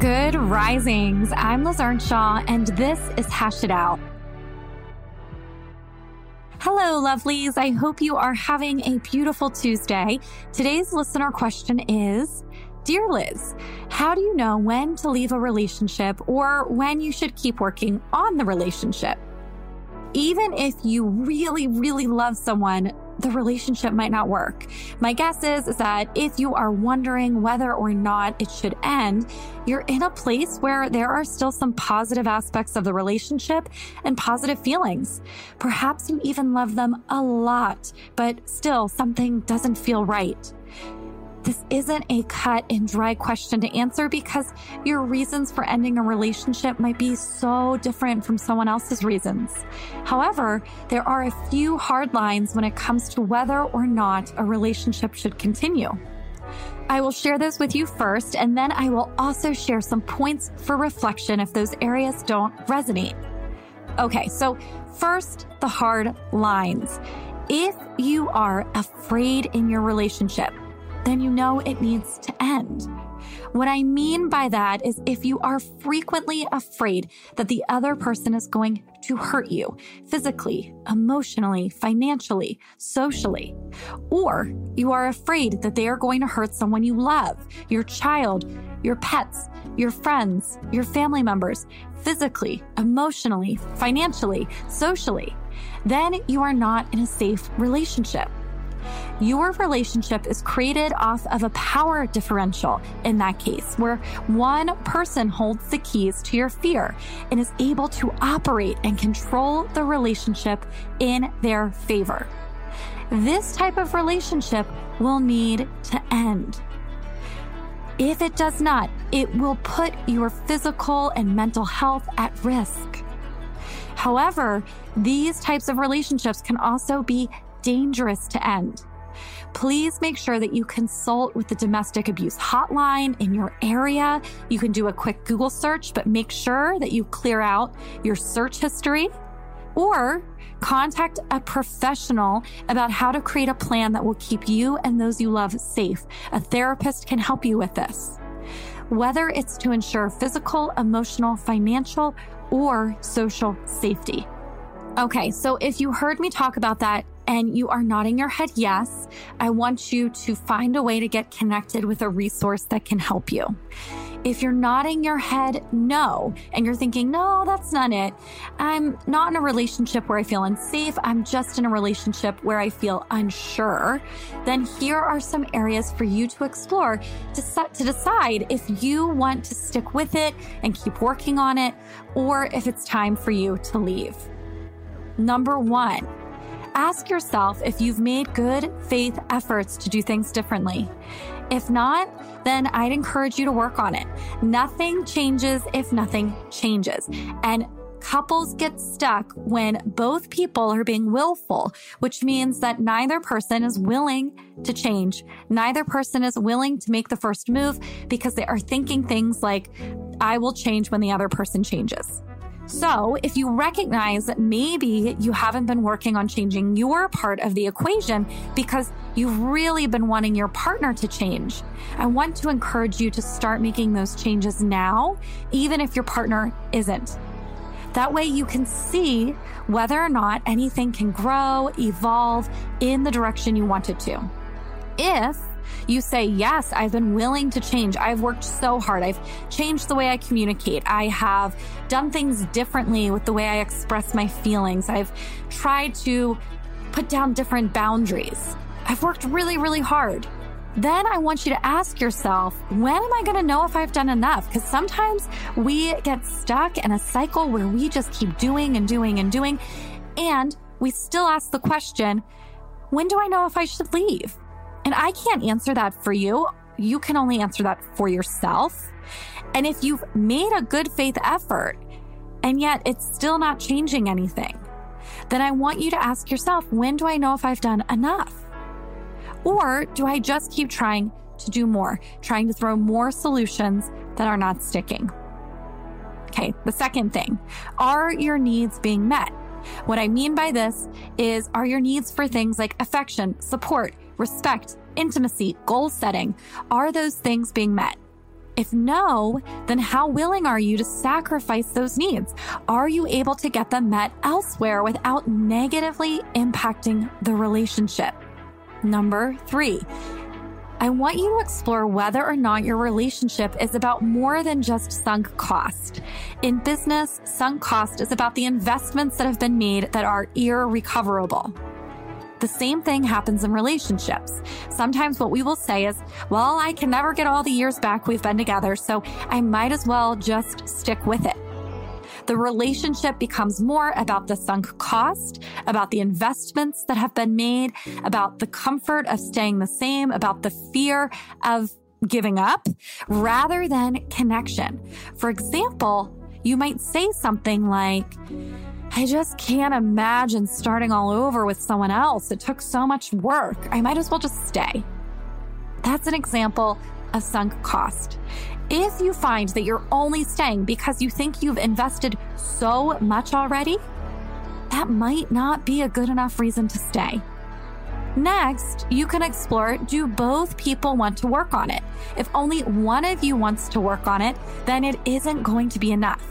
Good risings. I'm Liz Earnshaw, and this is Hash It Out. Hello, lovelies. I hope you are having a beautiful Tuesday. Today's listener question is Dear Liz, how do you know when to leave a relationship or when you should keep working on the relationship? Even if you really, really love someone, the relationship might not work. My guess is, is that if you are wondering whether or not it should end, you're in a place where there are still some positive aspects of the relationship and positive feelings. Perhaps you even love them a lot, but still something doesn't feel right. This isn't a cut and dry question to answer because your reasons for ending a relationship might be so different from someone else's reasons. However, there are a few hard lines when it comes to whether or not a relationship should continue. I will share those with you first, and then I will also share some points for reflection if those areas don't resonate. Okay, so first, the hard lines. If you are afraid in your relationship, then you know it needs to end. What I mean by that is if you are frequently afraid that the other person is going to hurt you physically, emotionally, financially, socially, or you are afraid that they are going to hurt someone you love, your child, your pets, your friends, your family members, physically, emotionally, financially, socially, then you are not in a safe relationship. Your relationship is created off of a power differential in that case, where one person holds the keys to your fear and is able to operate and control the relationship in their favor. This type of relationship will need to end. If it does not, it will put your physical and mental health at risk. However, these types of relationships can also be dangerous to end. Please make sure that you consult with the domestic abuse hotline in your area. You can do a quick Google search, but make sure that you clear out your search history or contact a professional about how to create a plan that will keep you and those you love safe. A therapist can help you with this. Whether it's to ensure physical, emotional, financial, or social safety. Okay, so if you heard me talk about that and you are nodding your head yes, I want you to find a way to get connected with a resource that can help you. If you're nodding your head no, and you're thinking, no, that's not it. I'm not in a relationship where I feel unsafe. I'm just in a relationship where I feel unsure. Then here are some areas for you to explore to set, to decide if you want to stick with it and keep working on it, or if it's time for you to leave. Number one, ask yourself if you've made good faith efforts to do things differently. If not, then I'd encourage you to work on it. Nothing changes if nothing changes. And couples get stuck when both people are being willful, which means that neither person is willing to change. Neither person is willing to make the first move because they are thinking things like, I will change when the other person changes. So, if you recognize that maybe you haven't been working on changing your part of the equation because you've really been wanting your partner to change, I want to encourage you to start making those changes now, even if your partner isn't. That way, you can see whether or not anything can grow, evolve in the direction you want it to. If you say, Yes, I've been willing to change. I've worked so hard. I've changed the way I communicate. I have done things differently with the way I express my feelings. I've tried to put down different boundaries. I've worked really, really hard. Then I want you to ask yourself, when am I going to know if I've done enough? Because sometimes we get stuck in a cycle where we just keep doing and doing and doing. And we still ask the question, when do I know if I should leave? And I can't answer that for you. You can only answer that for yourself. And if you've made a good faith effort and yet it's still not changing anything, then I want you to ask yourself when do I know if I've done enough? Or do I just keep trying to do more, trying to throw more solutions that are not sticking? Okay, the second thing are your needs being met? What I mean by this is are your needs for things like affection, support, respect, intimacy, goal setting, are those things being met? If no, then how willing are you to sacrifice those needs? Are you able to get them met elsewhere without negatively impacting the relationship? Number three, I want you to explore whether or not your relationship is about more than just sunk cost. In business, sunk cost is about the investments that have been made that are irrecoverable. The same thing happens in relationships. Sometimes what we will say is, well, I can never get all the years back we've been together, so I might as well just stick with it. The relationship becomes more about the sunk cost, about the investments that have been made, about the comfort of staying the same, about the fear of giving up rather than connection. For example, you might say something like, I just can't imagine starting all over with someone else. It took so much work. I might as well just stay. That's an example of sunk cost. If you find that you're only staying because you think you've invested so much already, that might not be a good enough reason to stay. Next, you can explore do both people want to work on it? If only one of you wants to work on it, then it isn't going to be enough.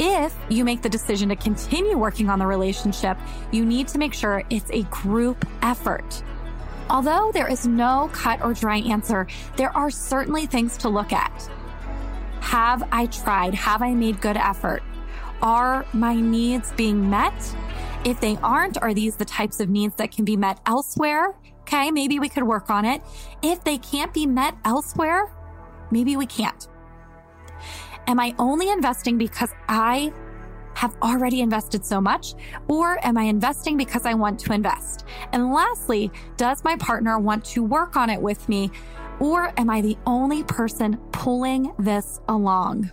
If you make the decision to continue working on the relationship, you need to make sure it's a group effort. Although there is no cut or dry answer, there are certainly things to look at. Have I tried? Have I made good effort? Are my needs being met? If they aren't, are these the types of needs that can be met elsewhere? Okay, maybe we could work on it. If they can't be met elsewhere, maybe we can't. Am I only investing because I have already invested so much? Or am I investing because I want to invest? And lastly, does my partner want to work on it with me? Or am I the only person pulling this along?